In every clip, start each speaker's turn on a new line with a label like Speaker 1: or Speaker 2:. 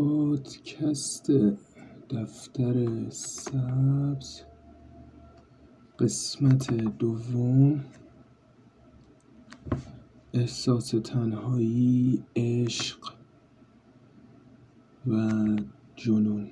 Speaker 1: پادکست دفتر سبز قسمت دوم. احساس تنهایی عشق و جنون.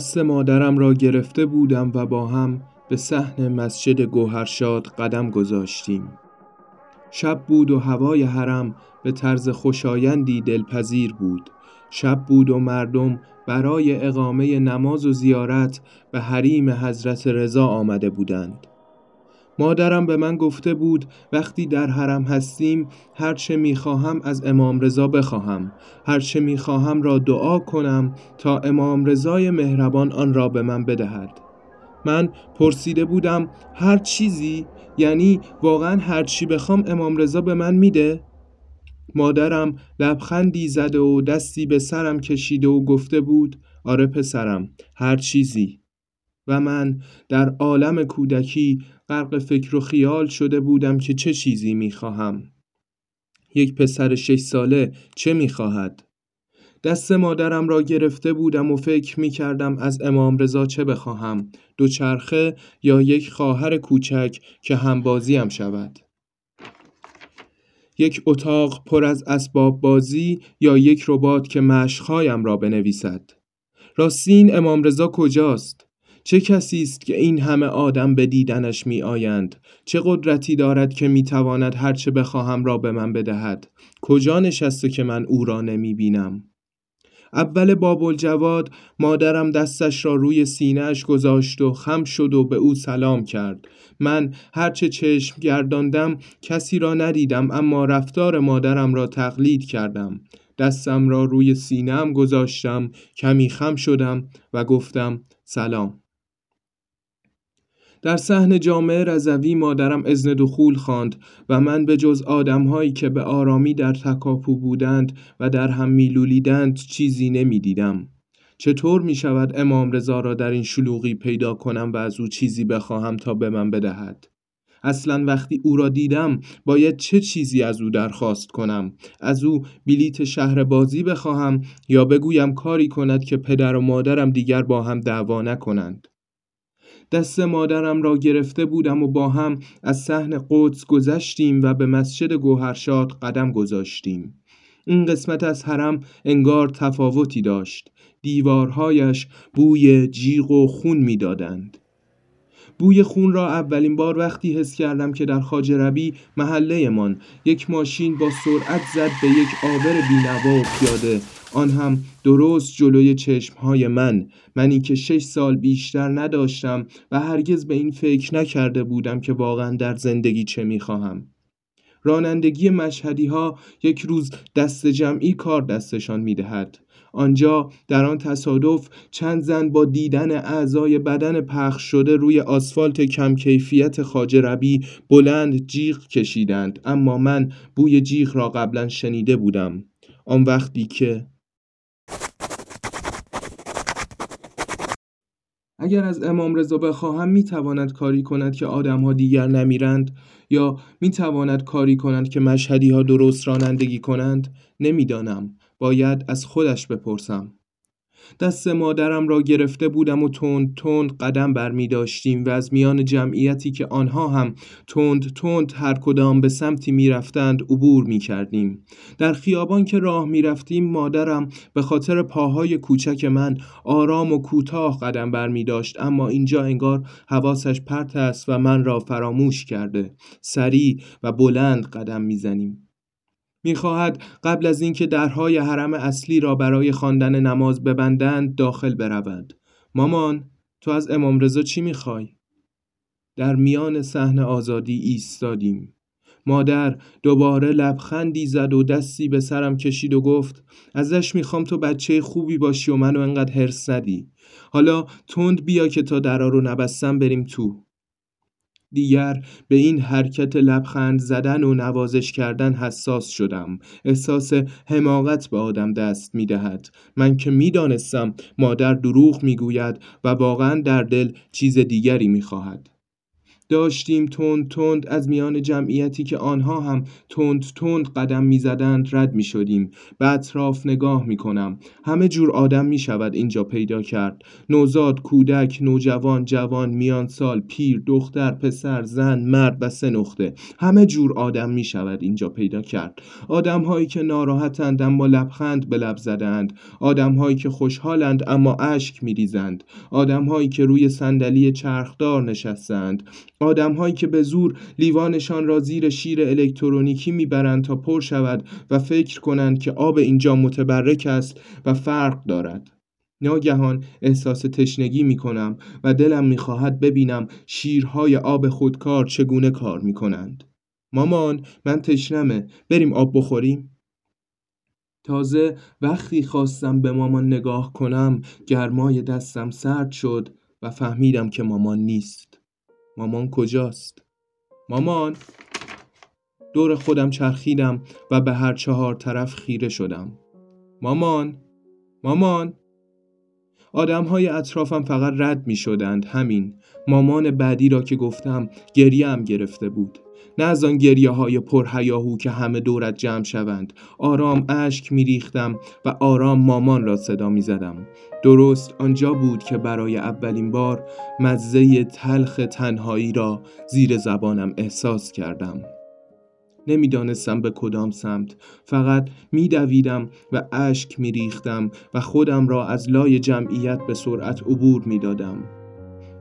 Speaker 1: دست مادرم را گرفته بودم و با هم به صحن مسجد گوهرشاد قدم گذاشتیم. شب بود و هوای حرم به طرز خوشایندی دلپذیر بود. شب بود و مردم برای اقامه نماز و زیارت به حریم حضرت رضا آمده بودند. مادرم به من گفته بود وقتی در حرم هستیم هرچه می‌خواهم از امام رضا بخواهم. هرچه می‌خواهم را دعا کنم تا امام رضای مهربان آن را به من بدهد. من پرسیده بودم هر چیزی؟ یعنی واقعا هر چی بخوام امام رضا به من میده؟ مادرم لبخندی زده و دستی به سرم کشیده و گفته بود آره پسرم هر چیزی. و من در عالم کودکی غرق فکر و خیال شده بودم که چه چیزی می‌خواهم. یک پسر شش ساله چه می‌خواهد؟ دست مادرم را گرفته بودم و فکر می کردم از امام رضا چه بخواهم دوچرخه یا یک خواهر کوچک که همبازیم شود؟ یک اتاق پر از اسباب بازی یا یک ربات که مشقهایم را بنویسد؟ راستین امام رضا کجاست؟ چه کسی است که این همه آدم به دیدنش می آیند چه قدرتی دارد که می تواند هرچه بخواهم را به من بدهد؟ کجا نشسته که من او را نمی بینم اول باب الجواد مادرم دستش را روی سینهش گذاشت و خم شد و به او سلام کرد. من هرچه چشم گرداندم کسی را ندیدم اما رفتار مادرم را تقلید کردم. دستم را روی سینم گذاشتم کمی خم شدم و گفتم سلام. در صحن جامع رضوی مادرم اذن دخول خواند و من به جز آدمهایی که به آرامی در تکاپو بودند و در هم میلولیدند چیزی نمی‌دیدم. چطور می شود امام رضا را در این شلوغی پیدا کنم و از او چیزی بخواهم تا به من بدهد؟ اصلا وقتی او را دیدم باید چه چیزی از او درخواست کنم؟ از او بلیت شهر بازی بخواهم یا بگویم کاری کند که پدر و مادرم دیگر با هم دعوا نکنند؟ دست مادرم را گرفته بودم و با هم از صحن قدس گذشتیم و به مسجد گوهرشاد قدم گذاشتیم. این قسمت از حرم انگار تفاوتی داشت. دیوارهایش بوی جیغ و خون می‌دادند. بوی خون را اولین بار وقتی حس کردم که در خاج ربی محله من یک ماشین با سرعت زد به یک آبر بینوا و پیاده. آن هم درست جلوی چشمهای من. منی که شش سال بیشتر نداشتم و هرگز به این فکر نکرده بودم که واقعا در زندگی چه می‌خواهم. رانندگی مشهدی ها یک روز دست جمعی کار دستشان می‌دهد. آنجا در آن تصادف چند زن با دیدن اعضای بدن پخش شده روی آسفالت کم کیفیت خاجربی بلند جیغ کشیدند. اما من بوی جیغ را قبلا شنیده بودم. آن وقتی که اگر از امام رضا بخواهم می تواند کاری کند که آدم ها دیگر نمیرند یا می تواند کاری کند که مشهدی ها درست رانندگی کنند؟ نمی‌دانم. باید از خودش بپرسم. دست مادرم را گرفته بودم و تند تند قدم بر می داشتیم و از میان جمعیتی که آنها هم تند تند هر کدام به سمتی می رفتند عبور می کردیم. در خیابان که راه می رفتیم مادرم به خاطر پاهای کوچک من آرام و کوتاه قدم بر می داشت اما اینجا انگار حواسش پرت است و من را فراموش کرده. سریع و بلند قدم می‌زنیم می‌خواهد قبل از اینکه درهای حرم اصلی را برای خواندن نماز ببندند داخل برود. مامان تو از امام رضا چی می‌خوای؟ در میان صحنه آزادی ایستادیم. مادر دوباره لبخندی زد و دستی به سرم کشید و گفت ازش می‌خوام تو بچه خوبی باشی و منو انقدر هرس ندی. حالا تند بیا که تا درا رو نبستم بریم تو. دیگر به این حرکت لبخند زدن و نوازش کردن حساس شدم. احساس حماقت به آدم دست می دهد من که می دانستم مادر دروغ می گوید و واقعا در دل چیز دیگری می خواهد داشتیم تند تند از میان جمعیتی که آنها هم تند تند قدم می‌زدند رد می شدیم به اطراف نگاه می کنم همه جور آدم می شود اینجا پیدا کرد. نوزاد کودک نوجوان جوان میان سال پیر دختر پسر زن مرد و سه نقطه. همه جور آدم می شود اینجا پیدا کرد. آدم هایی که ناراحتند اما لبخند به لب زدند. آدم هایی که خوشحالند اما اشک می ریزند آدم هایی که روی صندلی چرخدار نشستند. هایی که به زور لیوانشان را زیر شیر الکترونیکی می‌برند تا پر شود و فکر کنند که آب اینجا متبرک است و فرق دارد ناگهان احساس تشنگی می کنم و دلم می خواهد ببینم شیرهای آب خودکار چگونه کار می کنند. مامان من تشنمه بریم آب بخوریم؟ تازه وقتی خواستم به مامان نگاه کنم گرمای دستم سرد شد و فهمیدم که مامان نیست. مامان کجاست؟ مامان. دور خودم چرخیدم و به هر چهار طرف خیره شدم. مامان. مامان. آدم های اطرافم فقط رد می شدند همین. مامان بعدی را که گفتم گریه هم گرفته بود. نه از آن گریه های پرهیاهو که همه دورت جمع شوند. آرام اشک می ریختم و آرام مامان را صدا می زدم درست آنجا بود که برای اولین بار مزه تلخ تنهایی را زیر زبانم احساس کردم. نمی‌دانستم به کدام سمت. فقط میدویدم و اشک میریختم و خودم را از لای جمعیت به سرعت عبور می‌دادم.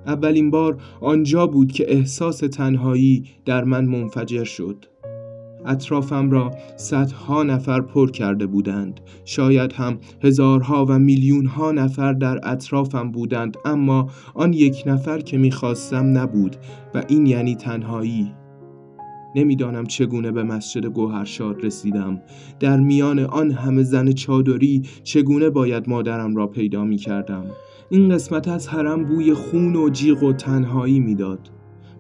Speaker 1: اولین بار آنجا بود که احساس تنهایی در من منفجر شد. اطرافم را صدها نفر پر کرده بودند. شاید هم هزارها و میلیونها نفر در اطرافم بودند اما آن یک نفر که می‌خواستم نبود و این یعنی تنهایی. نمی‌دانم چگونه به مسجد گوهرشاد رسیدم. در میان آن همه زن چادری چگونه باید مادرم را پیدا می کردم این قسمت از حرم بوی خون و جیغ و تنهایی می‌داد.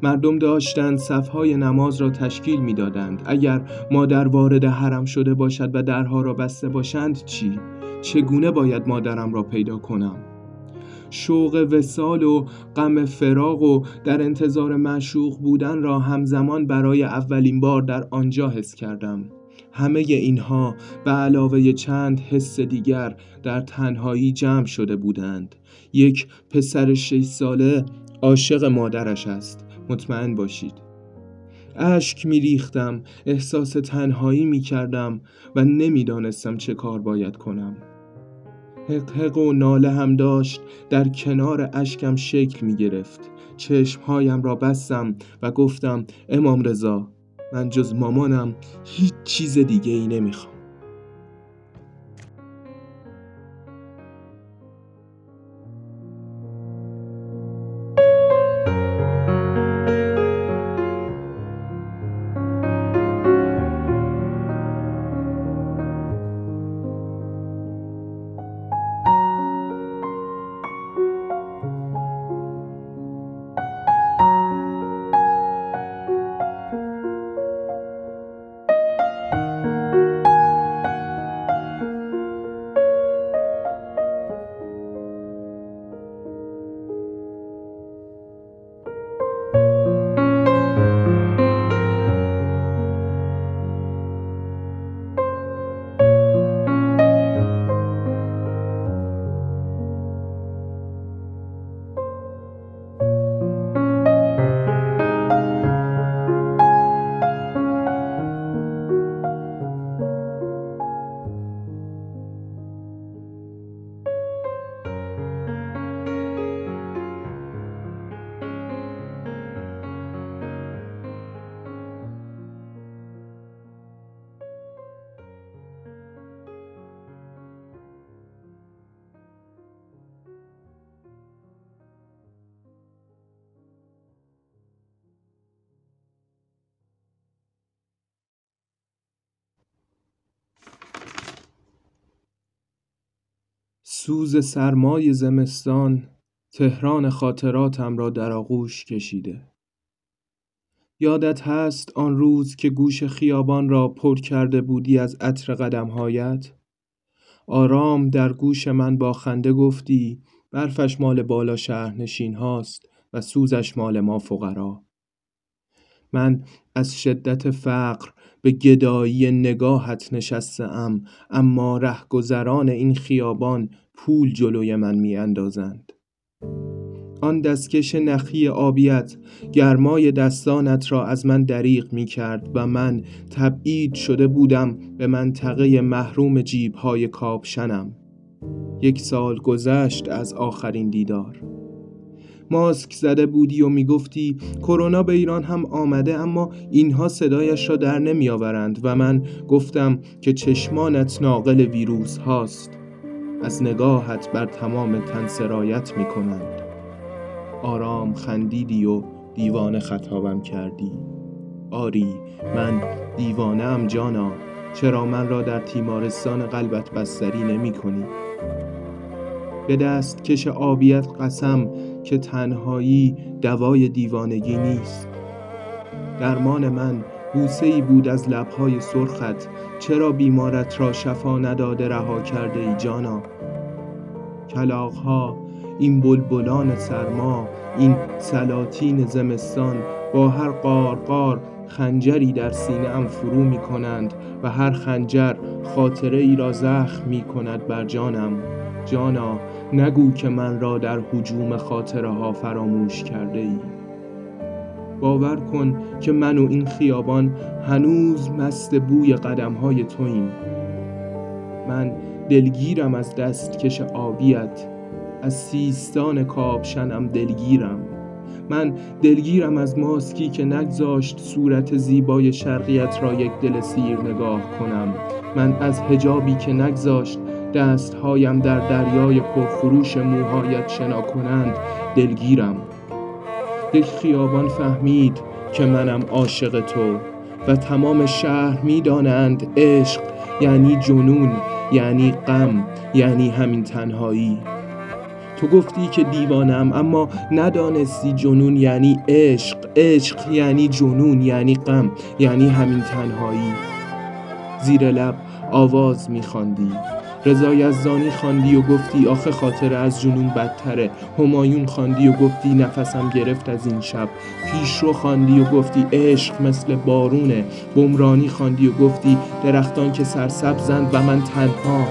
Speaker 1: مردم داشتند صفهای نماز را تشکیل می‌دادند. اگر مادر وارد حرم شده باشد و درها را بسته باشند چی؟ چگونه باید مادرم را پیدا کنم؟ شوق وسال و غم فراق و در انتظار معشوق بودن را همزمان برای اولین بار در آنجا حس کردم همه اینها به علاوه چند حس دیگر در تنهایی جمع شده بودند. یک پسر شش ساله عاشق مادرش است. مطمئن باشید. اشک میریختم احساس تنهایی می‌کردم و نمی‌دانستم چه کار باید کنم. حق و ناله هم داشت در کنار اشکم شکل می گرفت. چشمهایم را بستم و گفتم امام رضا من جز مامانم هیچ چیز دیگه ای نمی‌خوام. سوز سرمای زمستان تهران خاطراتم را در آغوش کشیده. یادت هست آن روز که گوش خیابان را پر کرده بودی از عطر قدمهایت؟ آرام در گوش من با خنده گفتی برفش مال بالا شهرنشین هاست و سوزش مال ما فقرا. من از شدت فقر به گدایی نگاهت نشسته اما رهگذران این خیابان پول جلوی من می اندازند. آن دستکش نخی آبیت گرمای دستانت را از من دریغ می کرد و من تبعید شده بودم به منطقه محروم جیبهای کابشنم یک سال گذشت از آخرین دیدار ماسک زده بودی و می‌گفتی کرونا به ایران هم آمده اما اینها صدایش را در نمی آورند و من گفتم که چشمانت ناقل ویروس هاست. از نگاهت بر تمام تن سرایت می کنند آرام خندیدی و دیوانه خطابم کردی. آری من دیوانه ام جانا چرا من را در تیمارستان قلبت بستری نمی کنی؟ به دست کش آبیت قسم که تنهایی دوای دیوانگی نیست. درمان من بوسه ای بود از لبهای سرخت چرا بیمارت را شفا نداده رها کرده ای جانا؟ کلاغها این بلبلان سرما این سلاطین زمستان با هر قار خنجری در سینه ام فرو می کنند و هر خنجر خاطره ای را زخم می کند بر جانم. جانا نگو که من را در حجوم خاطره ها فراموش کرده ای. باور کن که من و این خیابان هنوز مست بوی قدم های توییم. من دلگیرم از دستکش آبیت از سیستان کابشنم دلگیرم. من دلگیرم از ماسکی که نگذاشت صورت زیبای شرقیت را یک دل سیر نگاه کنم. من از هجابی که نگذاشت دستهایم در دریای پرفروش موهایت شنا کنند دلگیرم. یک خیابان فهمید که منم عاشق تو و تمام شهر می‌دانند عشق یعنی جنون یعنی غم یعنی همین تنهایی. تو گفتی که دیوانم اما ندانستی جنون یعنی عشق عشق یعنی جنون یعنی غم یعنی همین تنهایی. زیر لب آواز میخواندی. رضا یزدانی خواندی و گفتی آخه خاطر از جنون بدتره. همایون خواندی و گفتی نفسم گرفت از این شب. پیش رو خواندی و گفتی عشق مثل بارونه. بمرانی خواندی و گفتی درختان که سرسبزند و من تنها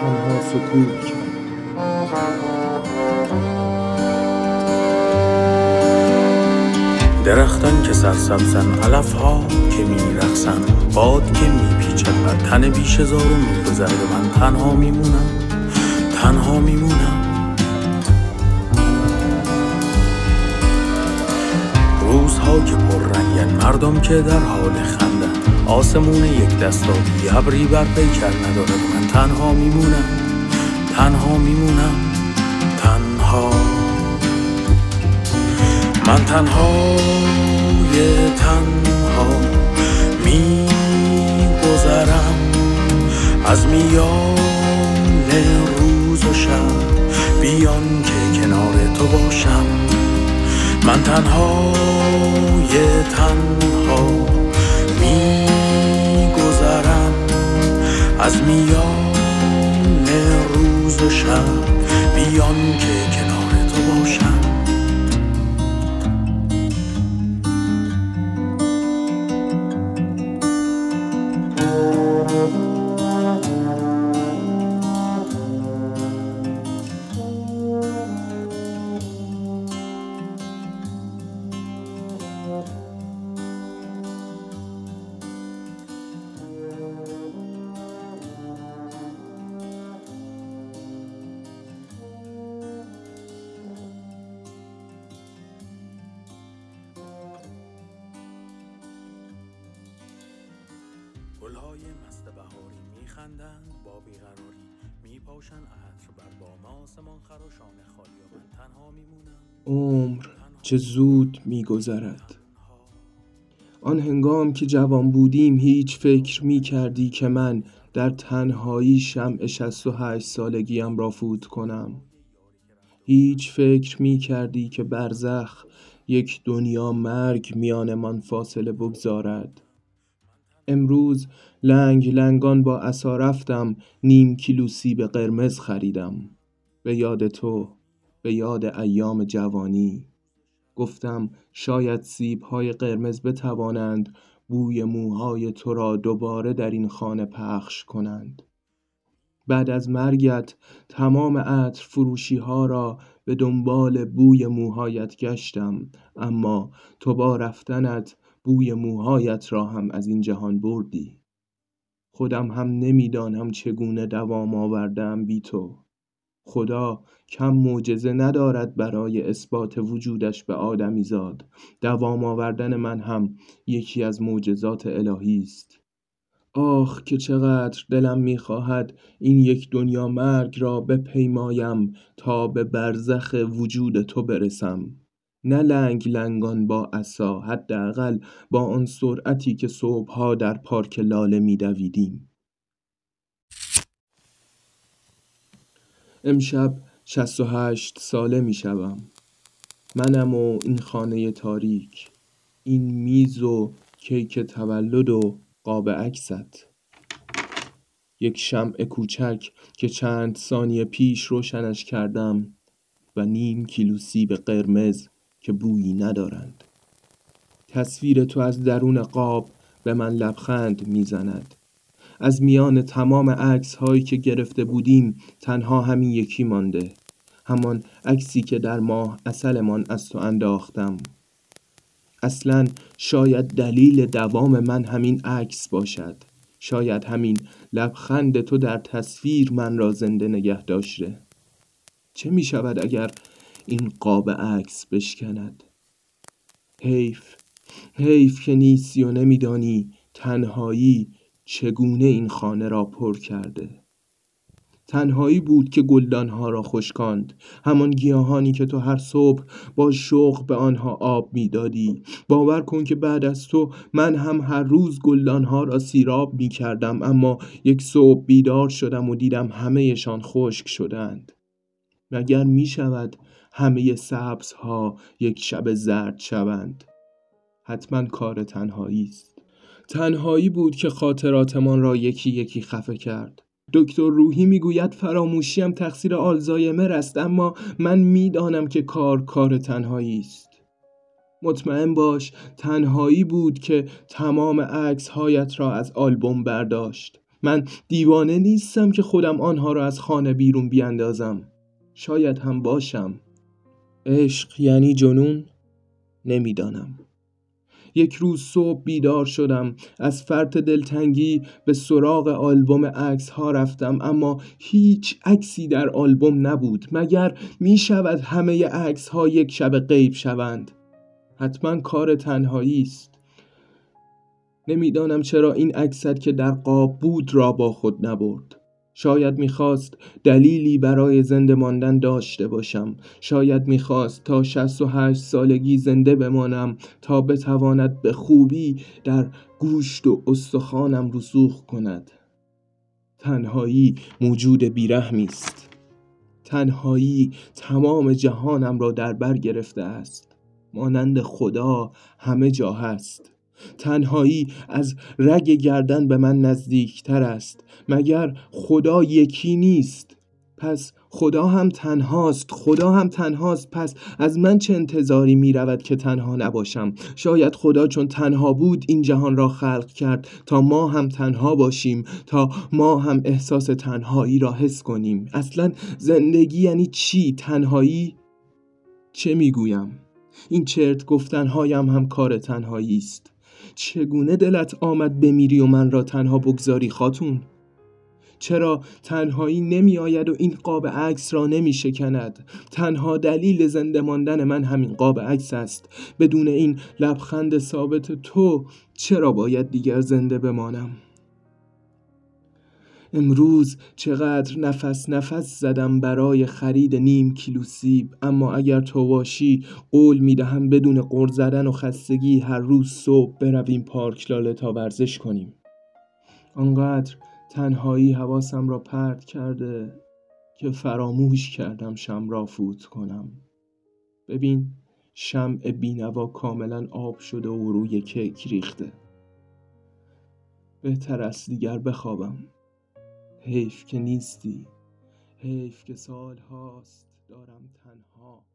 Speaker 1: تنها سکوت
Speaker 2: که سرسبزن علف ها که میرخسن باد که میپیچد بر تن بیش هزار و میگذرد من تنها میمونم تنها میمونم. روزها که رنگن مردم که در حال خندن. آسمون یک دستابی ابری بر پیکر نداره. من تنها میمونم تنها میمونم تنها. من تنها. تنها میگذرم از میان روز و شب. بیان که کنار تو باشم. من تنها یه تنها میگذرم از میان روز و شب. بیان که کنار تو باشم. گلهای مست بهاری میخندند با بیقراری میپاشن عطر بر بام آسمان خراشان خالی و من تنها میمونم.
Speaker 1: عمر چه زود میگذرد. آن هنگام که جوان بودیم هیچ فکر می کردی که من در تنهایی شمع شست و هشت سالگیم را فوت کنم. هیچ فکر می کردی که برزخ یک دنیا مرگ میانمان فاصله بگذارد. امروز لنگ لنگان با عصا رفتم نیم کیلو سیب قرمز خریدم. به یاد تو به یاد ایام جوانی. گفتم شاید سیبهای قرمز بتوانند بوی موهای تو را دوباره در این خانه پخش کنند. بعد از مرگت تمام عطر فروشی ها را به دنبال بوی موهایت گشتم اما تو با رفتنت بوی موهایت را هم از این جهان بردی. خودم هم نمی‌دانم چگونه دوام آوردم بی تو. خدا کم معجزه ندارد برای اثبات وجودش به آدمیزاد دوام آوردن من هم یکی از معجزات الهی است. آخ که چقدر دلم می‌خواهد این یک دنیا مرگ را بپیمایم تا به برزخ وجود تو برسم. نه لنگ لنگان با عصا حداقل با آن سرعتی که صبحها در پارک لاله میدویدیم. امشب شصت و هشت ساله می‌شوم. منم و این خانه تاریک این میز و کیک تولد و قاب عکست. یک شمع کوچک که چند ثانیه پیش روشنش کردم و نیم کیلو سیب قرمز که بویی ندارند. تصویر تو از درون قاب به من لبخند می‌زند. از میان تمام عکس هایی که گرفته بودیم تنها همین یکی مانده. همان عکسی که در ماه اصلمان از تو انداختم. اصلا شاید دلیل دوام من همین عکس باشد. شاید همین لبخند تو در تصویر من را زنده نگه داشته. چه می شود اگر این قاب عکس بشکند. حیف حیف که نیستی و نمیدانی تنهایی چگونه این خانه را پر کرده. تنهایی بود که گلدانها را خشکاند همان گیاهانی که تو هر صبح با شوق به آنها آب می‌دادی. باور کن که بعد از تو من هم هر روز گلدانها را سیراب می کردم اما یک صبح بیدار شدم و دیدم همهشان خشک شدند. مگر می شود همه سبزها یک شب زرد شوند. حتما کار تنهایی است تنهایی بود که خاطراتمان را یکی یکی خفه کرد. دکتر روحی می‌گوید فراموشیم تقصیر آلزایمر است اما من می‌دانم که کار کار تنهایی است مطمئن باش تنهایی بود که تمام عکس هایت را از آلبوم برداشت. من دیوانه نیستم که خودم آنها را از خانه بیرون بیاندازم. شاید هم باشم. عشق یعنی جنون نمی‌دانم. یک روز صبح بیدار شدم از فرط دلتنگی به سراغ آلبوم عکس ها رفتم اما هیچ عکسی در آلبوم نبود مگر می شود همه عکس ها یک شب غیب شوند؟ حتما کار تنهایی است. نمی‌دانم چرا این عکست که در قاب بود را با خود نبرد. شاید می‌خواست دلیلی برای زنده ماندن داشته باشم. شاید می‌خواست تا 68 سالگی زنده بمانم تا بتواند به خوبی در گوشت و استخوانم رسوخ کند. تنهایی موجود بیرحمی است. تنهایی تمام جهانم را در بر گرفته است. مانند خدا همه جا هست. تنهایی از رگ گردن به من نزدیکتر است مگر خدا یکی نیست؟ پس خدا هم تنهاست خدا هم تنهاست پس از من چه انتظاری می رود که تنها نباشم؟ شاید خدا چون تنها بود این جهان را خلق کرد تا ما هم تنها باشیم تا ما هم احساس تنهایی را حس کنیم. اصلا زندگی یعنی چی؟ تنهایی؟ چه می‌گویم؟ این چرت گفتنهایم هم کار تنهایی است. چگونه دلت آمد بمیری و من را تنها بگذاری خاتون؟ چرا تنهایی نمی آید و این قاب عکس را نمی شکند؟ تنها دلیل زنده ماندن من همین قاب عکس است. بدون این لبخند ثابت تو چرا باید دیگر زنده بمانم؟ امروز چقدر نفس نفس زدم برای خرید نیم کیلو سیب اما اگر تو باشی قول می‌دهم بدون قر زدن و خستگی هر روز صبح برویم پارک لاله تا ورزش کنیم. آنقدر تنهایی حواسم را پرت کرده که فراموش کردم شم را فوت کنم. ببین شمع بینوا کاملا آب شده و روی کیک ریخته. بهتر است دیگر بخوابم. حیف که نیستی حیف که سال هاست دارم تنها.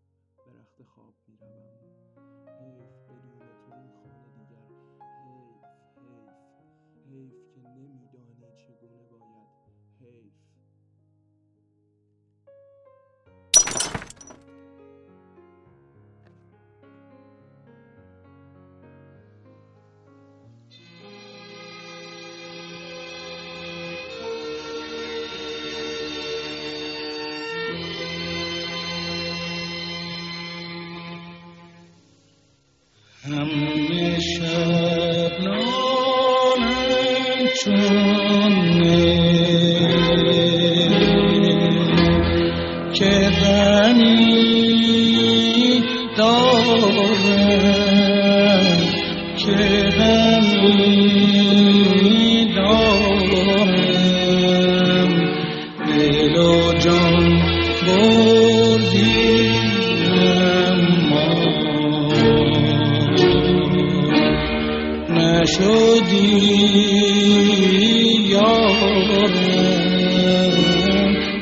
Speaker 3: نشدی یارم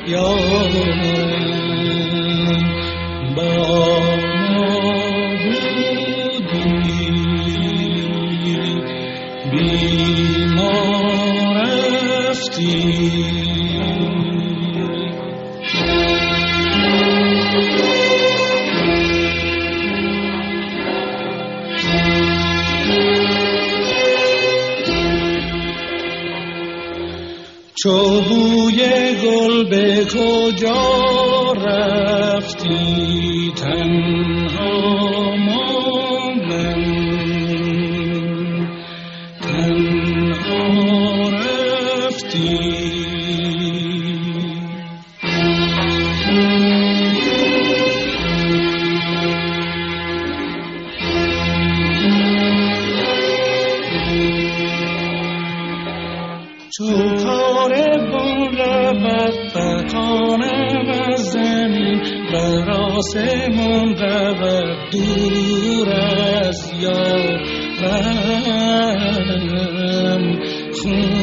Speaker 3: یارم. देखो آسمان رود دور از یارم خون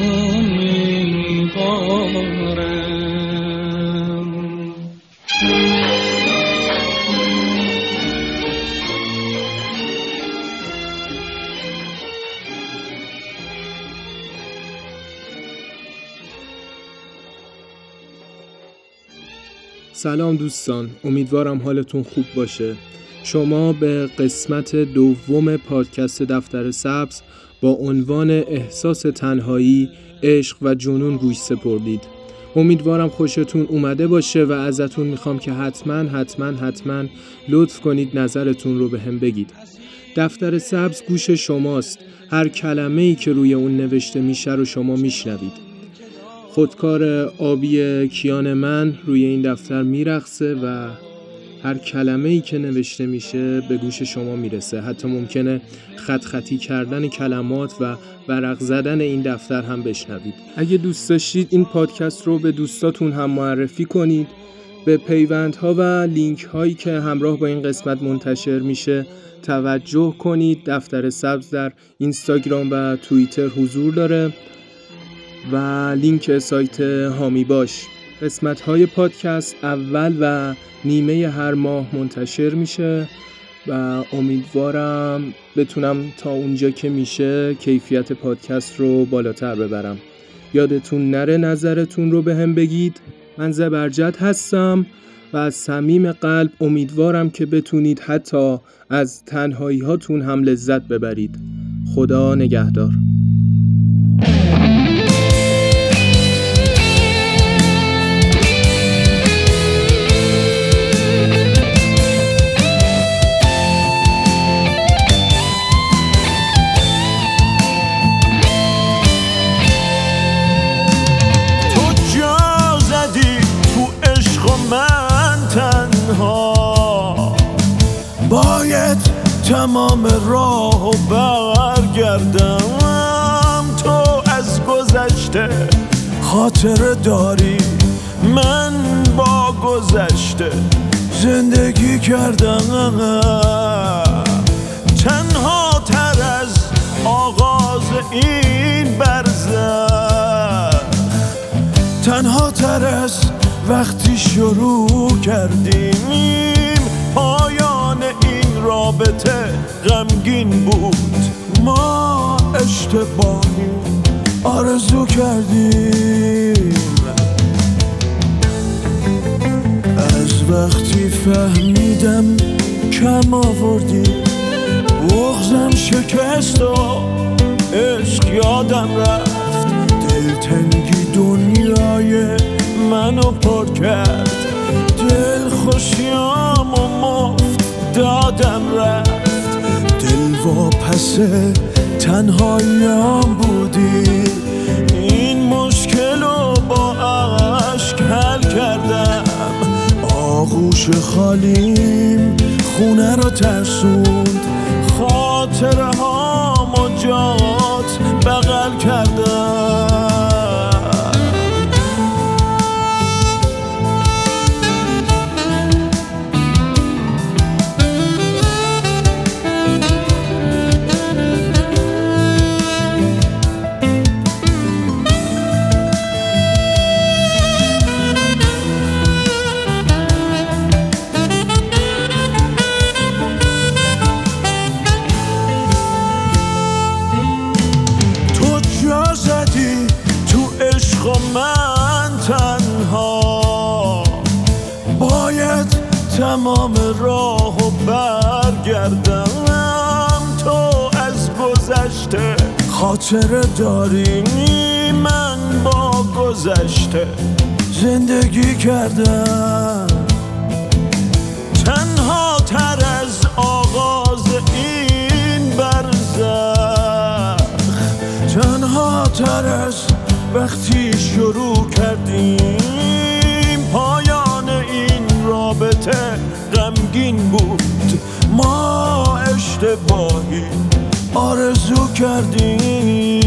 Speaker 1: سلام دوستان امیدوارم حالتون خوب باشه شما به قسمت دوم پادکست دفتر سبز با عنوان احساس تنهایی، عشق و جنون گوش سپردید. امیدوارم خوشتون اومده باشه و ازتون می‌خوام که حتما حتما حتما لطف کنید نظرتون رو به هم بگید. دفتر سبز گوش شماست. هر کلمه ای که روی اون نوشته میشه رو شما میشنوید. خودکار آبی کیان من روی این دفتر میرخصه و هر کلمه ای که نوشته میشه به گوش شما می‌رسه. حتی ممکنه خط خطی کردن کلمات و ورق زدن این دفتر هم بشنوید. اگه دوست داشتید این پادکست رو به دوستاتون هم معرفی کنید. به پیوندها و لینک هایی که همراه با این قسمت منتشر میشه توجه کنید. دفتر سبز در اینستاگرام و توییتر حضور داره. و لینک سایت هامی باش. قسمت های پادکست اول و نیمه هر ماه منتشر میشه و امیدوارم بتونم تا اونجا که میشه کیفیت پادکست رو بالاتر ببرم. یادتون نره نظرتون رو به هم بگید. من زبرجد هستم و از صمیم قلب امیدوارم که بتونید حتی از تنهایی هاتون هم لذت ببرید. خدا نگهدار.
Speaker 4: تمام راه و برگردم. تو از گذشته خاطر داری من با گذشته زندگی کردم. تنها تر از آغاز این برزه. تنها تر از وقتی شروع کردیم. رابطه غمگین بود. ما اشتباهی آرزو کردیم. از وقتی فهمیدم کم آوردی بغزم شکست و عشق یادم رفت. دلتنگی دنیای منو پر کرد. دل خوشیام و دادم رفت. دل و پس تنهاییام بودی. این مشکل رو با عشق حل کردم. آغوش خالیم خونه رو ترسوند. خاطره ها جات داریم من با گذشته زندگی کردم. تنها تر از آغاز این برزخ. تنها تر از وقتی شروع کردیم. پایان این رابطه غمگین بود. ما اشتباهی آرزو کردیم.